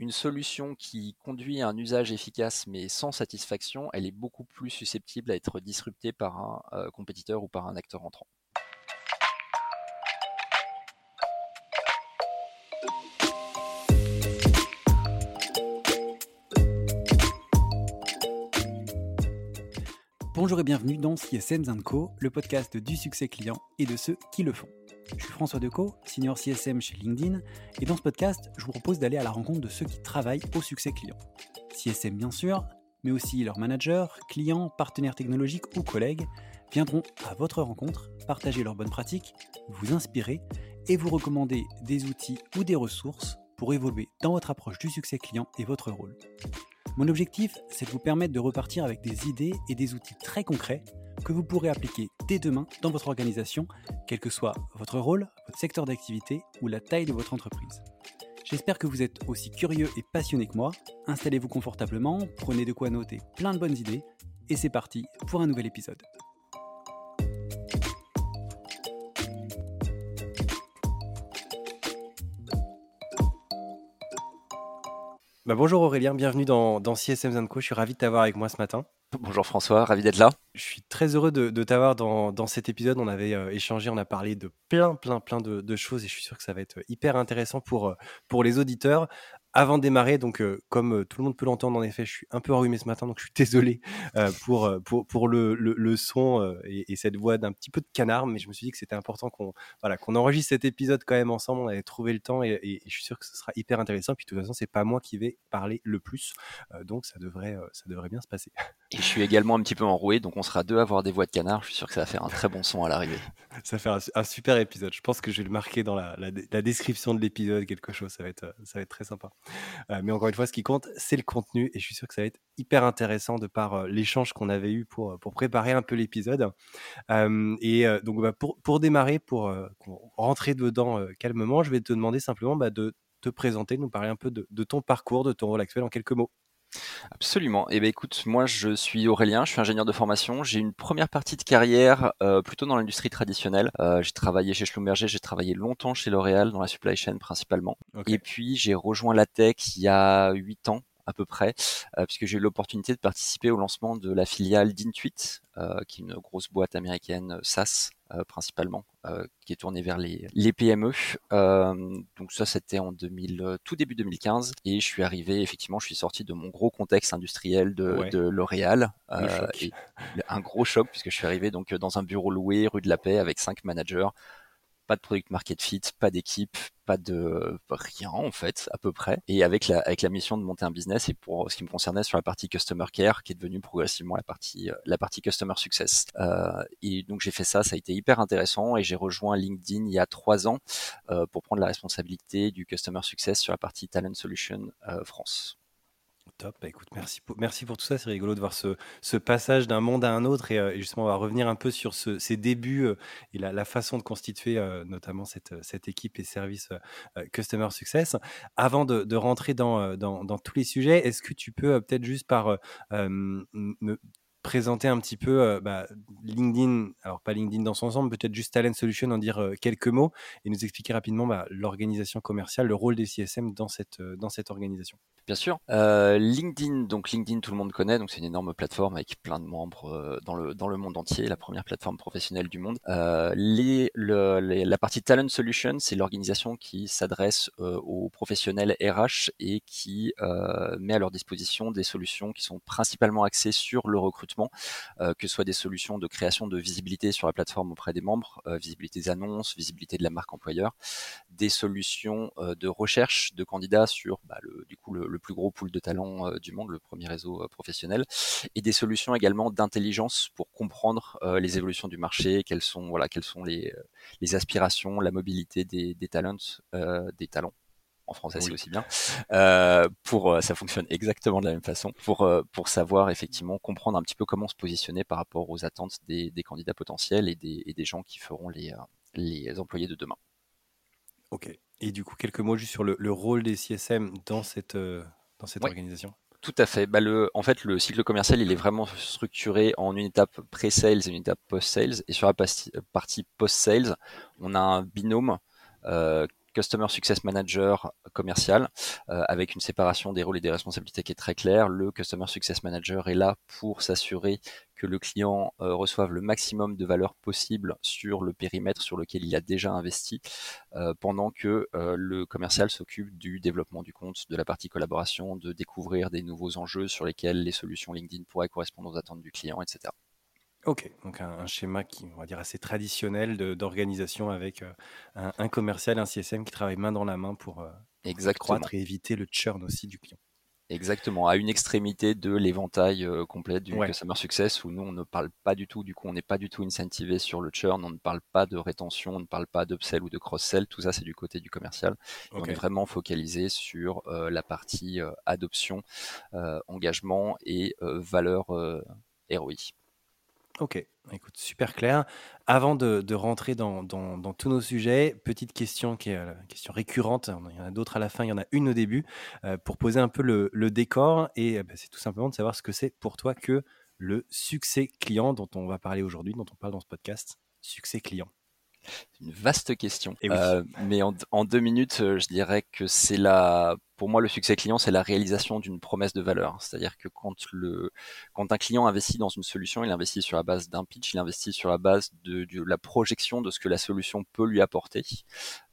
une solution qui conduit à un usage efficace mais sans satisfaction, elle est beaucoup plus susceptible à être disruptée par un euh, compétiteur ou par un acteur entrant. Bonjour et bienvenue dans CSM Co, le podcast du succès client et de ceux qui le font. Je suis François Decaux, senior CSM chez LinkedIn, et dans ce podcast, je vous propose d'aller à la rencontre de ceux qui travaillent au succès client. CSM bien sûr, mais aussi leurs managers, clients, partenaires technologiques ou collègues viendront à votre rencontre, partager leurs bonnes pratiques, vous inspirer et vous recommander des outils ou des ressources pour évoluer dans votre approche du succès client et votre rôle. Mon objectif, c'est de vous permettre de repartir avec des idées et des outils très concrets que vous pourrez appliquer dès demain dans votre organisation, quel que soit votre rôle, votre secteur d'activité ou la taille de votre entreprise. J'espère que vous êtes aussi curieux et passionné que moi. Installez-vous confortablement, prenez de quoi noter plein de bonnes idées, et c'est parti pour un nouvel épisode. Bah, bonjour Aurélien, bienvenue dans, dans CSM Co. Je suis ravi de t'avoir avec moi ce matin. Bonjour François, ravi d'être là. Je suis très heureux de, t'avoir dans, dans, cet épisode. On avait euh, échangé, on a parlé de plein, plein, plein de, de, choses et je suis sûr que ça va être hyper intéressant pour, euh, pour les auditeurs. Avant de démarrer, donc euh, comme euh, tout le monde peut l'entendre, en effet, je suis un peu enrhumé ce matin, donc je suis désolé euh, pour, pour, pour le, le, le son et, et, cette voix d'un petit peu de canard, mais je me suis dit que c'était important qu'on voilà, qu'on enregistre cet épisode quand même ensemble. On avait trouvé le temps et, et, je suis sûr que ce sera hyper intéressant. Puis de toute façon, c'est pas moi qui vais parler le plus, donc ça devrait, ça devrait bien se passer. Et je suis également un petit peu enroué, donc on sera deux à avoir des voix de canard. Je suis sûr que ça va faire un très bon son à l'arrivée. ça va faire un, un, super épisode. Je pense que je vais le marquer dans la, la, la description de l'épisode, quelque chose. Ça va être, ça va être très sympa. Euh, mais encore une fois, ce qui compte, c'est le contenu. Et je suis sûr que ça va être hyper intéressant de par euh, l'échange qu'on avait eu pour, pour préparer un peu l'épisode. Euh, et donc, bah, pour, démarrer, pour rentrer dedans calmement, je vais te demander simplement bah, de te présenter, nous parler un peu de, de ton parcours, de ton rôle actuel en quelques mots. Absolument. Eh bien, écoute, moi, je suis Aurélien, je suis ingénieur de formation. J'ai une première partie de carrière euh, plutôt dans l'industrie traditionnelle. Euh, j'ai travaillé chez Schlumberger, j'ai travaillé longtemps chez L'Oréal dans la supply chain principalement. Et puis, j'ai rejoint la tech il y a huit ans à peu près, euh, puisque j'ai eu l'opportunité de participer au lancement de la filiale d'Intuit, euh, qui est une grosse boîte américaine euh, SaaS principalement, qui est tournée vers les, les PME. donc ça, c'était en 2000, tout début 2015, et je suis arrivé, effectivement, je suis sorti de mon gros contexte industriel de, de L'Oréal, un gros choc puisque je suis arrivé donc dans un bureau loué rue de la Paix avec cinq managers pas de product market fit, pas d'équipe, pas de rien en fait à peu près. Et avec la avec la mission de monter un business et pour ce qui me concernait sur la partie customer care qui est devenue progressivement la partie la partie customer success. Euh, et donc j'ai fait ça, ça a été hyper intéressant et j'ai rejoint LinkedIn il y a trois ans euh, pour prendre la responsabilité du customer success sur la partie talent solution euh, France. Top, bah, écoute, merci pour, tout ça. C'est rigolo de voir ce, passage d'un monde à un autre. Et, euh, justement, on va revenir un peu sur ce, ces débuts euh, et la, façon de constituer euh, notamment cette, équipe et service Customer Success. Avant de, rentrer dans, tous les sujets, est-ce que tu peux peut-être juste par me présenter un petit peu euh, bah, LinkedIn, alors pas LinkedIn dans son ensemble, peut-être juste Talent Solution, en dire euh, quelques mots et nous expliquer rapidement bah, l'organisation commerciale, le rôle des CSM dans cette, euh, dans cette organisation. Bien sûr. LinkedIn, donc LinkedIn, tout le monde connaît, donc c'est une énorme plateforme avec plein de membres dans, le, dans le monde entier, la première plateforme professionnelle du monde. La partie Talent Solution, c'est l'organisation qui s'adresse aux professionnels RH et qui met à leur disposition des solutions qui sont principalement axées sur le recrutement euh, que ce soit des solutions de création de visibilité sur la plateforme auprès des membres, euh, visibilité des annonces, visibilité de la marque employeur, des solutions euh, de recherche de candidats sur bah, le, plus gros pool de talents du monde, le premier réseau professionnel, et des solutions également d'intelligence pour comprendre les évolutions du marché, quelles sont voilà quelles sont les, aspirations, la mobilité des talents, des talents en français c'est aussi bien, euh, pour euh, ça fonctionne exactement de la même façon, pour euh, pour savoir effectivement comprendre un petit peu comment se positionner par rapport aux attentes des, des candidats potentiels et des, et des, gens qui feront les les employés de demain. Ok. Et du coup quelques mots juste sur le, le rôle des CSM dans cette dans cette organisation? Tout à fait. Bah le, en fait, le cycle commercial, il est vraiment structuré en une étape pré-sales et une étape post-sales. Et sur la partie, partie post-sales, on a un binôme euh, Customer Success Manager commercial, euh, avec une séparation des rôles et des responsabilités qui est très claire. Le Customer Success Manager est là pour s'assurer que le client euh, reçoive le maximum de valeur possible sur le périmètre sur lequel il a déjà investi, euh, pendant que le commercial s'occupe du développement du compte, de la partie collaboration, de découvrir des nouveaux enjeux sur lesquels les solutions LinkedIn pourraient correspondre aux attentes du client, etc. Ok, donc un, schéma qui, on va dire, assez traditionnel d'organisation avec euh, un, commercial, un CSM qui travaille main dans la main pour euh, croître et éviter le churn aussi du client. Exactement, à une extrémité de l'éventail euh, complet du Customer Success où nous on ne parle pas du tout, du coup on n'est pas du tout incentivé sur le churn, on ne parle pas de rétention, on ne parle pas d'upsell ou de cross-sell, tout ça c'est du côté du commercial. On est vraiment focalisé sur la partie adoption, engagement et valeur ROI. Ok, écoute, super clair. Avant de, rentrer dans, tous nos sujets, petite question qui est euh, question récurrente. Il y en a d'autres à la fin, il y en a une au début, euh, pour poser un peu le, décor. Et euh, bah, c'est tout simplement de savoir ce que c'est pour toi que le succès client dont on va parler aujourd'hui, dont on parle dans ce podcast. Succès client. C'est une vaste question. Eh mais en, en, deux minutes, je dirais que c'est la pour moi, le succès client, c'est la réalisation d'une promesse de valeur. C'est-à-dire que quand, le, quand un client investit dans une solution, il investit sur la base d'un pitch, il investit sur la base de, la projection de ce que la solution peut lui apporter.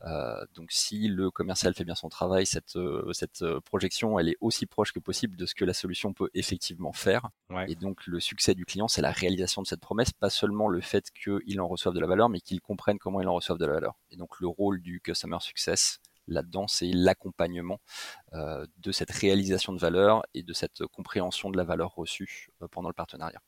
Euh, donc, si le commercial fait bien son travail, cette, euh, cette euh, projection, elle est aussi proche que possible de ce que la solution peut effectivement faire. Et donc, le succès du client, c'est la réalisation de cette promesse, pas seulement le fait qu'il en reçoive de la valeur, mais qu'il comprenne comment il en reçoive de la valeur. Et donc, le rôle du customer success, là-dedans, c'est l'accompagnement euh, de cette réalisation de valeur et de cette compréhension de la valeur reçue euh, pendant le partenariat.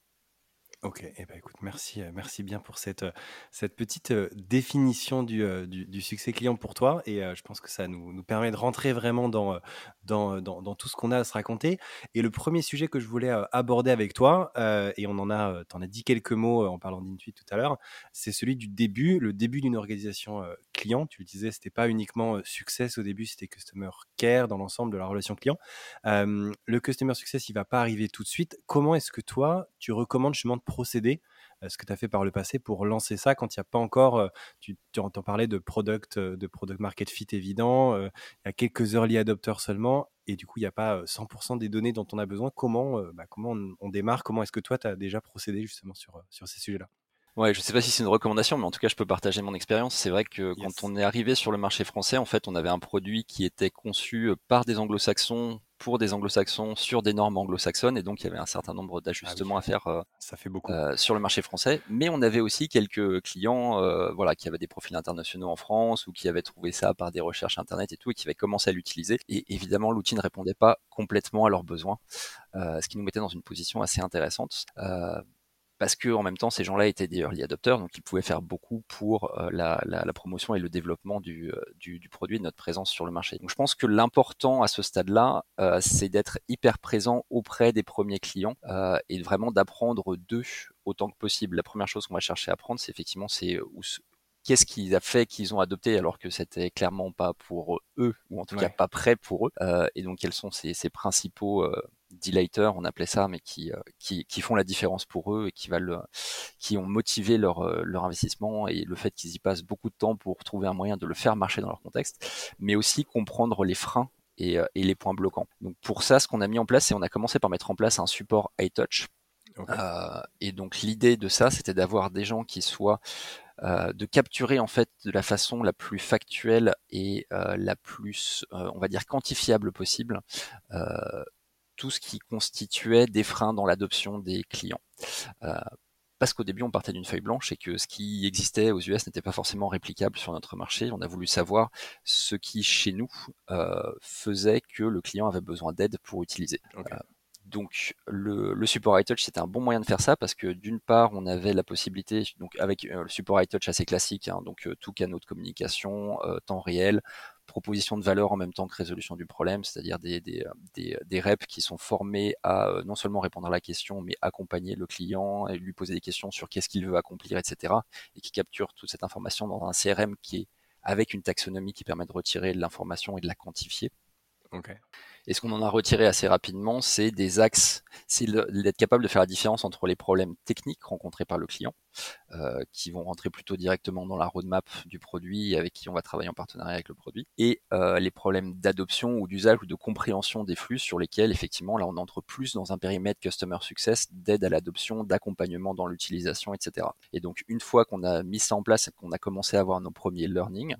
Ok, eh ben écoute, merci, euh, merci bien pour cette, euh, cette petite euh, définition du, du, succès client pour toi. Et je pense que ça nous, nous, permet de rentrer vraiment dans, dans, dans, tout ce qu'on a à se raconter. Et le premier sujet que je voulais aborder avec toi, et on en a, en as dit quelques mots en parlant d'Intuit tout à l'heure, c'est celui du début, le début d'une organisation client. Tu le disais, c'était pas uniquement success au début, c'était customer care dans l'ensemble de la relation client. le customer success, il va pas arriver tout de suite. Comment est-ce que toi, tu recommandes justement de procéder ce que tu as fait par le passé pour lancer ça quand il n'y a pas encore, tu, tu, entends parler de product, de product market fit évident, il y a quelques early adopters seulement, et du coup, il n'y a pas 100% des données dont on a besoin. Comment, bah, on, démarre? Comment est-ce que toi, tu as déjà procédé justement sur, sur ces sujets-là? Ouais, je sais pas si c'est une recommandation, mais en tout cas, je peux partager mon expérience. C'est vrai que quand on est arrivé sur le marché français, en fait, on avait un produit qui était conçu par des anglo-saxons pour des anglo-saxons sur des normes anglo-saxonnes et donc il y avait un certain nombre d'ajustements ah à faire euh, ça fait beaucoup. Euh, sur le marché français mais on avait aussi quelques clients euh, voilà qui avaient des profils internationaux en France ou qui avaient trouvé ça par des recherches internet et tout et qui avaient commencé à l'utiliser et évidemment l'outil ne répondait pas complètement à leurs besoins ce qui nous mettait dans une position assez intéressante parce que en même temps ces gens-là étaient des early adopters, donc ils pouvaient faire beaucoup pour euh, la, promotion et le développement du, euh, du, produit et de notre présence sur le marché. Donc je pense que l'important à ce stade-là, euh, c'est d'être hyper présent auprès des premiers clients et vraiment d'apprendre d'eux autant que possible. La première chose qu'on va chercher à apprendre, c'est effectivement c'est qu'est-ce qui a fait qu'ils ont adopté alors que c'était clairement pas pour eux ou en tout cas pas prêt pour eux et donc quels sont ces, ces principaux on appelait ça, mais qui, euh, qui, qui, font la différence pour eux et qui, valent, qui ont motivé leur, euh, leur investissement et le fait qu'ils y passent beaucoup de temps pour trouver un moyen de le faire marcher dans leur contexte, mais aussi comprendre les freins et, euh, et les points bloquants. Donc pour ça, ce qu'on a mis en place, c'est on a commencé par mettre en place un support iTouch. Euh, et donc l'idée de ça, c'était d'avoir des gens qui soient euh, de capturer en fait de la façon la plus factuelle et euh, la plus, on va dire, quantifiable possible tout ce qui constituait des freins dans l'adoption des clients. Euh, parce qu'au début, on partait d'une feuille blanche et que ce qui existait aux US n'était pas forcément réplicable sur notre marché. On a voulu savoir ce qui, chez nous, euh, faisait que le client avait besoin d'aide pour utiliser. Euh, donc le, le support iTouch c'était un bon moyen de faire ça parce que d'une part on avait la possibilité donc avec le support iTouch assez classique hein, donc tout canaux de communication temps réel proposition de valeur en même temps que résolution du problème, c'est-à-dire des, des, des, des, reps qui sont formés à euh, non seulement répondre à la question, mais accompagner le client et lui poser des questions sur qu'est-ce qu'il veut accomplir, etc. Et qui capturent toute cette information dans un CRM qui est avec une taxonomie qui permet de retirer de l'information et de la quantifier. Et ce qu'on en a retiré assez rapidement, c'est des axes, c'est d'être capable de faire la différence entre les problèmes techniques rencontrés par le client qui vont rentrer plutôt directement dans la roadmap du produit avec qui on va travailler en partenariat avec le produit, et les problèmes d'adoption ou d'usage ou de compréhension des flux sur lesquels effectivement là on entre plus dans un périmètre customer success d'aide à l'adoption, d'accompagnement dans l'utilisation, etc. Et donc une fois qu'on a mis ça en place et qu'on a commencé à avoir nos premiers learnings,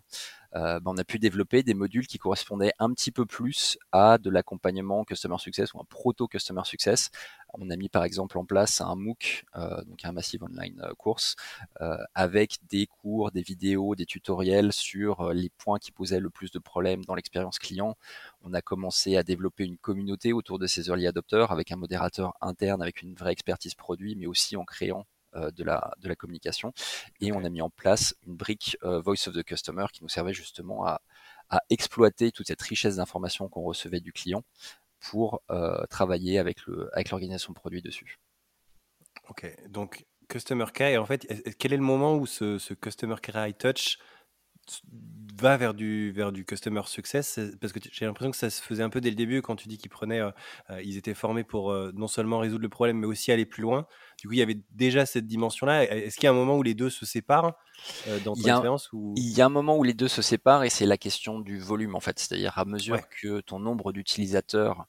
euh, ben, on a pu développer des modules qui correspondaient un petit peu plus à de l'accompagnement Customer Success ou un proto Customer Success. On a mis par exemple en place un MOOC, euh, donc un Massive Online euh, Course, avec des cours, des vidéos, des tutoriels sur les points qui posaient le plus de problèmes dans l'expérience client. On a commencé à développer une communauté autour de ces early adopters avec un modérateur interne, avec une vraie expertise produit, mais aussi en créant euh, de, la, de la communication. Et on a mis en place une brique euh, Voice of the Customer qui nous servait justement à, à exploiter toute cette richesse d'informations qu'on recevait du client pour euh, travailler avec le avec l'organisation produit dessus. Ok, donc Customer Care, en fait, quel est le moment où ce, ce Customer Care High Touch va vers du, vers du customer success Parce que j'ai l'impression que ça se faisait un peu dès le début quand tu dis qu'ils prenaient, euh, euh, ils étaient formés pour euh, non seulement résoudre le problème, mais aussi aller plus loin. Du coup, il y avait déjà cette dimension-là. Est-ce qu'il y a un moment où les deux se séparent dans ton expérience Il y a un moment où les deux se séparent et c'est la question du volume en fait. C'est-à-dire à mesure que ton nombre d'utilisateurs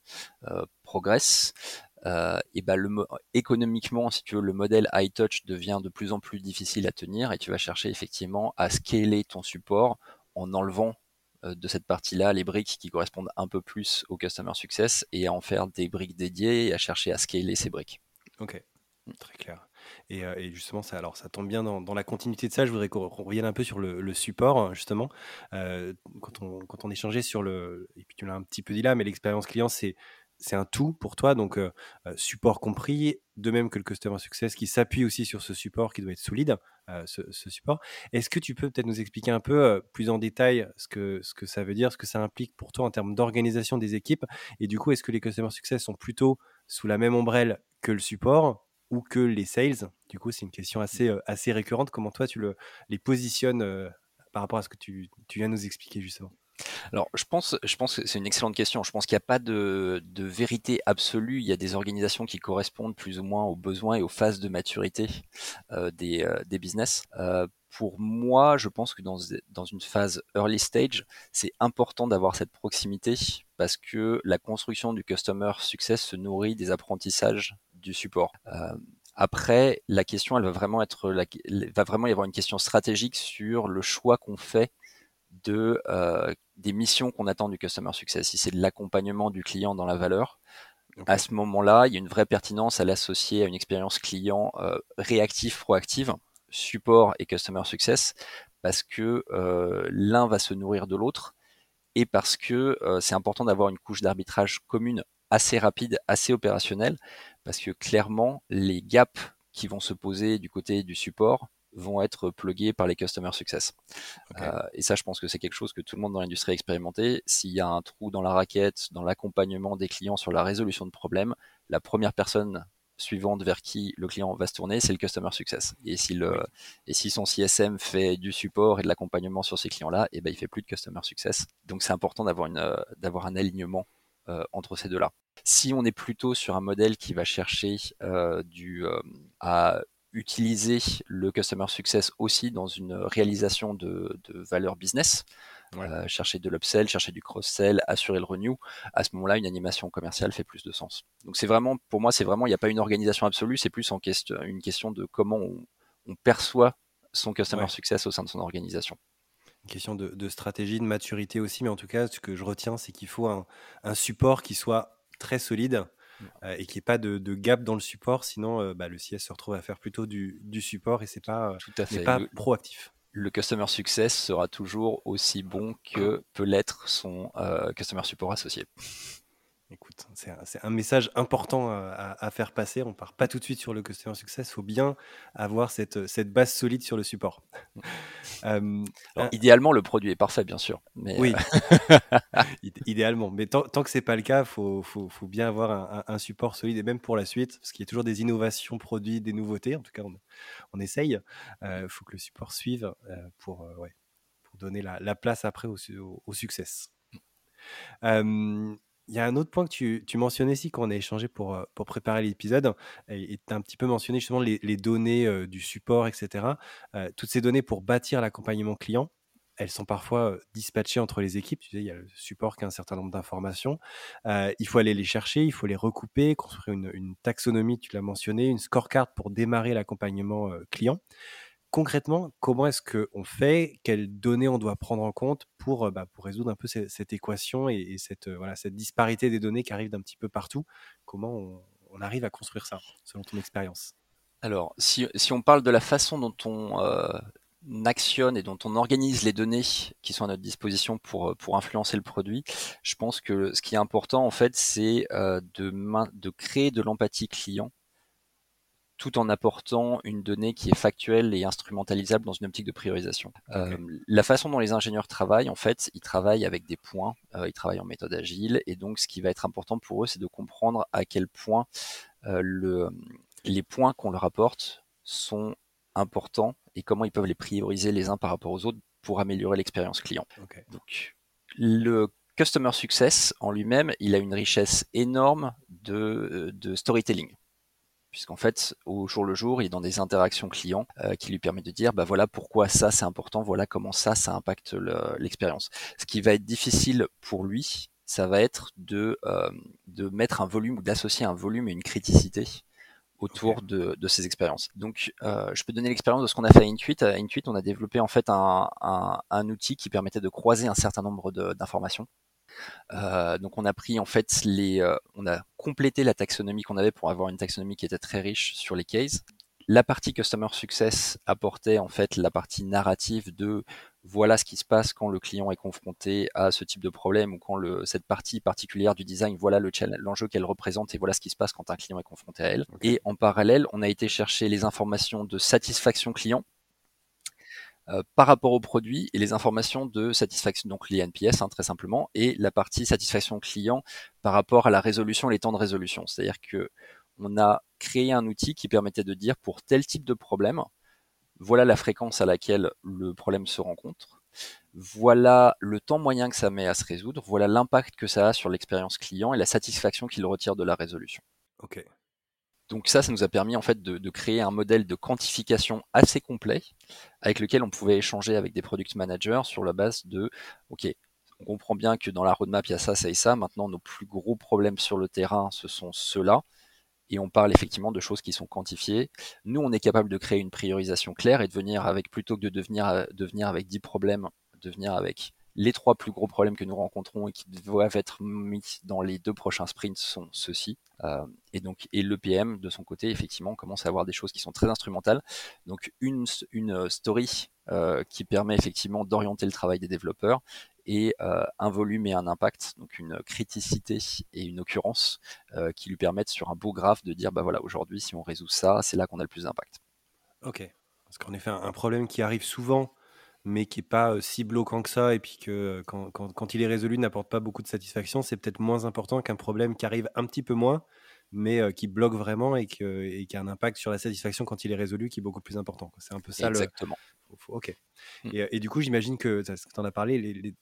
progresse, euh, et ben économiquement, si tu veux, le modèle high touch devient de plus en plus difficile à tenir et tu vas chercher effectivement à scaler ton support en enlevant euh, de cette partie-là les briques qui correspondent un peu plus au customer success et à en faire des briques dédiées et à chercher à scaler ces briques. Ok, très clair. Et, euh, justement, ça, alors, ça tombe bien dans, la continuité de ça. Je voudrais qu'on revienne un peu sur le, support, justement. Euh, quand, on, quand on échangeait sur le. Et puis tu l'as un petit peu dit là, mais l'expérience client, c'est c'est un tout pour toi, donc support compris, de même que le Customer Success qui s'appuie aussi sur ce support qui doit être solide, ce, support. Est-ce que tu peux peut-être nous expliquer un peu plus en détail ce que, ce que ça veut dire, ce que ça implique pour toi en termes d'organisation des équipes? Et du coup, est-ce que les Customer Success sont plutôt sous la même ombrelle que le support ou que les sales? Du coup, c'est une question assez, assez récurrente. Comment toi, tu le, les positionnes par rapport à ce que tu, tu viens de nous expliquer justement? Alors, je pense, je pense que c'est une excellente question. Je pense qu'il n'y a pas de, vérité absolue. Il y a des organisations qui correspondent plus ou moins aux besoins et aux phases de maturité euh, des, euh, des, business. Euh, pour moi, je pense que dans, une phase early stage, c'est important d'avoir cette proximité parce que la construction du customer success se nourrit des apprentissages du support. Après, la question, elle va vraiment être, la, va vraiment y avoir une question stratégique sur le choix qu'on fait de euh, des missions qu'on attend du customer success. Si c'est de l'accompagnement du client dans la valeur, à ce moment-là, il y a une vraie pertinence à l'associer à une expérience client euh, réactive, proactive, support et customer success, parce que euh, l'un va se nourrir de l'autre et parce que c'est important d'avoir une couche d'arbitrage commune assez rapide, assez opérationnelle, parce que clairement, les gaps qui vont se poser du côté du support vont être plugués par les customer success. Euh, et ça, je pense que c'est quelque chose que tout le monde dans l'industrie a expérimenté. S'il y a un trou dans la raquette, dans l'accompagnement des clients sur la résolution de problèmes, la première personne suivante vers qui le client va se tourner, c'est le customer success. Et si le, et si son CSM fait du support et de l'accompagnement sur ces clients-là, et eh ben il fait plus de customer success. Donc c'est important d'avoir une, euh, d'avoir un alignement euh, entre ces deux-là. Si on est plutôt sur un modèle qui va chercher euh, du euh, à utiliser le customer success aussi dans une réalisation de, de valeur business, euh, chercher de l'upsell, chercher du cross-sell, assurer le renew, à ce moment-là, une animation commerciale fait plus de sens. Donc c'est vraiment, pour moi, c'est vraiment, il n'y a pas une organisation absolue, c'est plus en question, une question de comment on, on perçoit son customer success au sein de son organisation. Une question de, de, stratégie, de maturité aussi, mais en tout cas, ce que je retiens, c'est qu'il faut un, un support qui soit très solide, euh, et qu'il n'y ait pas de, gap dans le support, sinon euh, bah, le CS se retrouve à faire plutôt du, support et c'est pas, euh, pas proactif. Le customer success sera toujours aussi bon que peut l'être son customer support associé. Écoute, c'est un, message important à, faire passer. On part pas tout de suite sur le customer success. Il faut bien avoir cette, cette, base solide sur le support. euh, idéalement, le produit est parfait, bien sûr. Mais oui, idéalement. Mais tant, tant que c'est pas le cas, il faut, faut, faut, bien avoir un, support solide et même pour la suite, parce qu'il y a toujours des innovations produits, des nouveautés. En tout cas, on, on essaye. Il euh, faut que le support suive euh, pour, euh, ouais, pour donner la, la, place après au, au, au succès. Il y a un autre point que tu, tu mentionnais ici quand on a échangé pour, euh, pour préparer l'épisode, et tu as un petit peu mentionné justement les, données euh, du support, etc. Euh, toutes ces données pour bâtir l'accompagnement client, elles sont parfois dispatchées entre les équipes. Tu sais, il y a le support qui a un certain nombre d'informations. il faut aller les chercher, il faut les recouper, construire une taxonomie, tu l'as mentionné, une scorecard pour démarrer l'accompagnement client concrètement, comment est-ce qu'on fait? Quelles données on doit prendre en compte pour, euh, bah, pour résoudre un peu cette, équation et, cette, euh, voilà, cette disparité des données qui arrivent d'un petit peu partout? Comment on, arrive à construire ça, selon ton expérience? Alors, si, on parle de la façon dont on euh, actionne et dont on organise les données qui sont à notre disposition pour, pour influencer le produit, je pense que ce qui est important, en fait, c'est de, de créer de l'empathie client tout en apportant une donnée qui est factuelle et instrumentalisable dans une optique de priorisation. Euh, la façon dont les ingénieurs travaillent, en fait, ils travaillent avec des points, euh, ils travaillent en méthode agile, et donc ce qui va être important pour eux, c'est de comprendre à quel point euh, le, les points qu'on leur apporte sont importants et comment ils peuvent les prioriser les uns par rapport aux autres pour améliorer l'expérience client. Donc, le Customer Success en lui-même, il a une richesse énorme de, de storytelling puisqu'en fait, au jour le jour, il est dans des interactions clients euh, qui lui permettent de dire, bah voilà pourquoi ça c'est important, voilà comment ça ça impacte l'expérience. Ce qui va être difficile pour lui, ça va être de euh, de mettre un volume ou d'associer un volume et une criticité autour de, de, ces expériences. Donc, euh, je peux donner l'expérience de ce qu'on a fait à Intuit. À Intuit, on a développé en fait un, un, un outil qui permettait de croiser un certain nombre d'informations euh, donc on a pris en fait les, euh, on a complété la taxonomie qu'on avait pour avoir une taxonomie qui était très riche sur les cases. La partie Customer Success apportait en fait la partie narrative de voilà ce qui se passe quand le client est confronté à ce type de problème ou quand le, cette partie particulière du design, voilà l'enjeu qu'elle représente et voilà ce qui se passe quand un client est confronté à elle. Et en parallèle, on a été chercher les informations de satisfaction client euh, par rapport au produit et les informations de satisfaction, donc les NPS hein, très simplement, et la partie satisfaction client par rapport à la résolution, les temps de résolution. C'est-à-dire que on a créé un outil qui permettait de dire pour tel type de problème, voilà la fréquence à laquelle le problème se rencontre, voilà le temps moyen que ça met à se résoudre, voilà l'impact que ça a sur l'expérience client et la satisfaction qu'il retire de la résolution. Donc ça, ça nous a permis en fait de, créer un modèle de quantification assez complet avec lequel on pouvait échanger avec des product managers sur la base de OK, on comprend bien que dans la roadmap il y a ça, ça et ça. Maintenant, nos plus gros problèmes sur le terrain, ce sont ceux-là. Et on parle effectivement de choses qui sont quantifiées. Nous, on est capable de créer une priorisation claire et de venir avec, plutôt que de devenir, de venir avec 10 problèmes, de venir avec les trois plus gros problèmes que nous rencontrons et qui doivent être mis dans les deux prochains sprints sont ceux-ci. Euh, et donc, et l'EPM de son côté, effectivement, commence à avoir des choses qui sont très instrumentales. Donc, une, une story euh, qui permet effectivement d'orienter le travail des développeurs et euh, un volume et un impact, donc une criticité et une occurrence qui lui permettent sur un beau graphe de dire bah voilà aujourd'hui si on résout ça, c'est là qu'on a le plus d'impact. Ok, parce qu'en effet un problème qui arrive souvent mais qui n'est pas si bloquant que ça, et puis que quand, quand, quand il est résolu, n'apporte pas beaucoup de satisfaction, c'est peut-être moins important qu'un problème qui arrive un petit peu moins, mais qui bloque vraiment et, que, et qui a un impact sur la satisfaction quand il est résolu, qui est beaucoup plus important. C'est un peu ça Exactement. Ok. Mmh. Et, et, du coup, j'imagine que, tu en as parlé, les,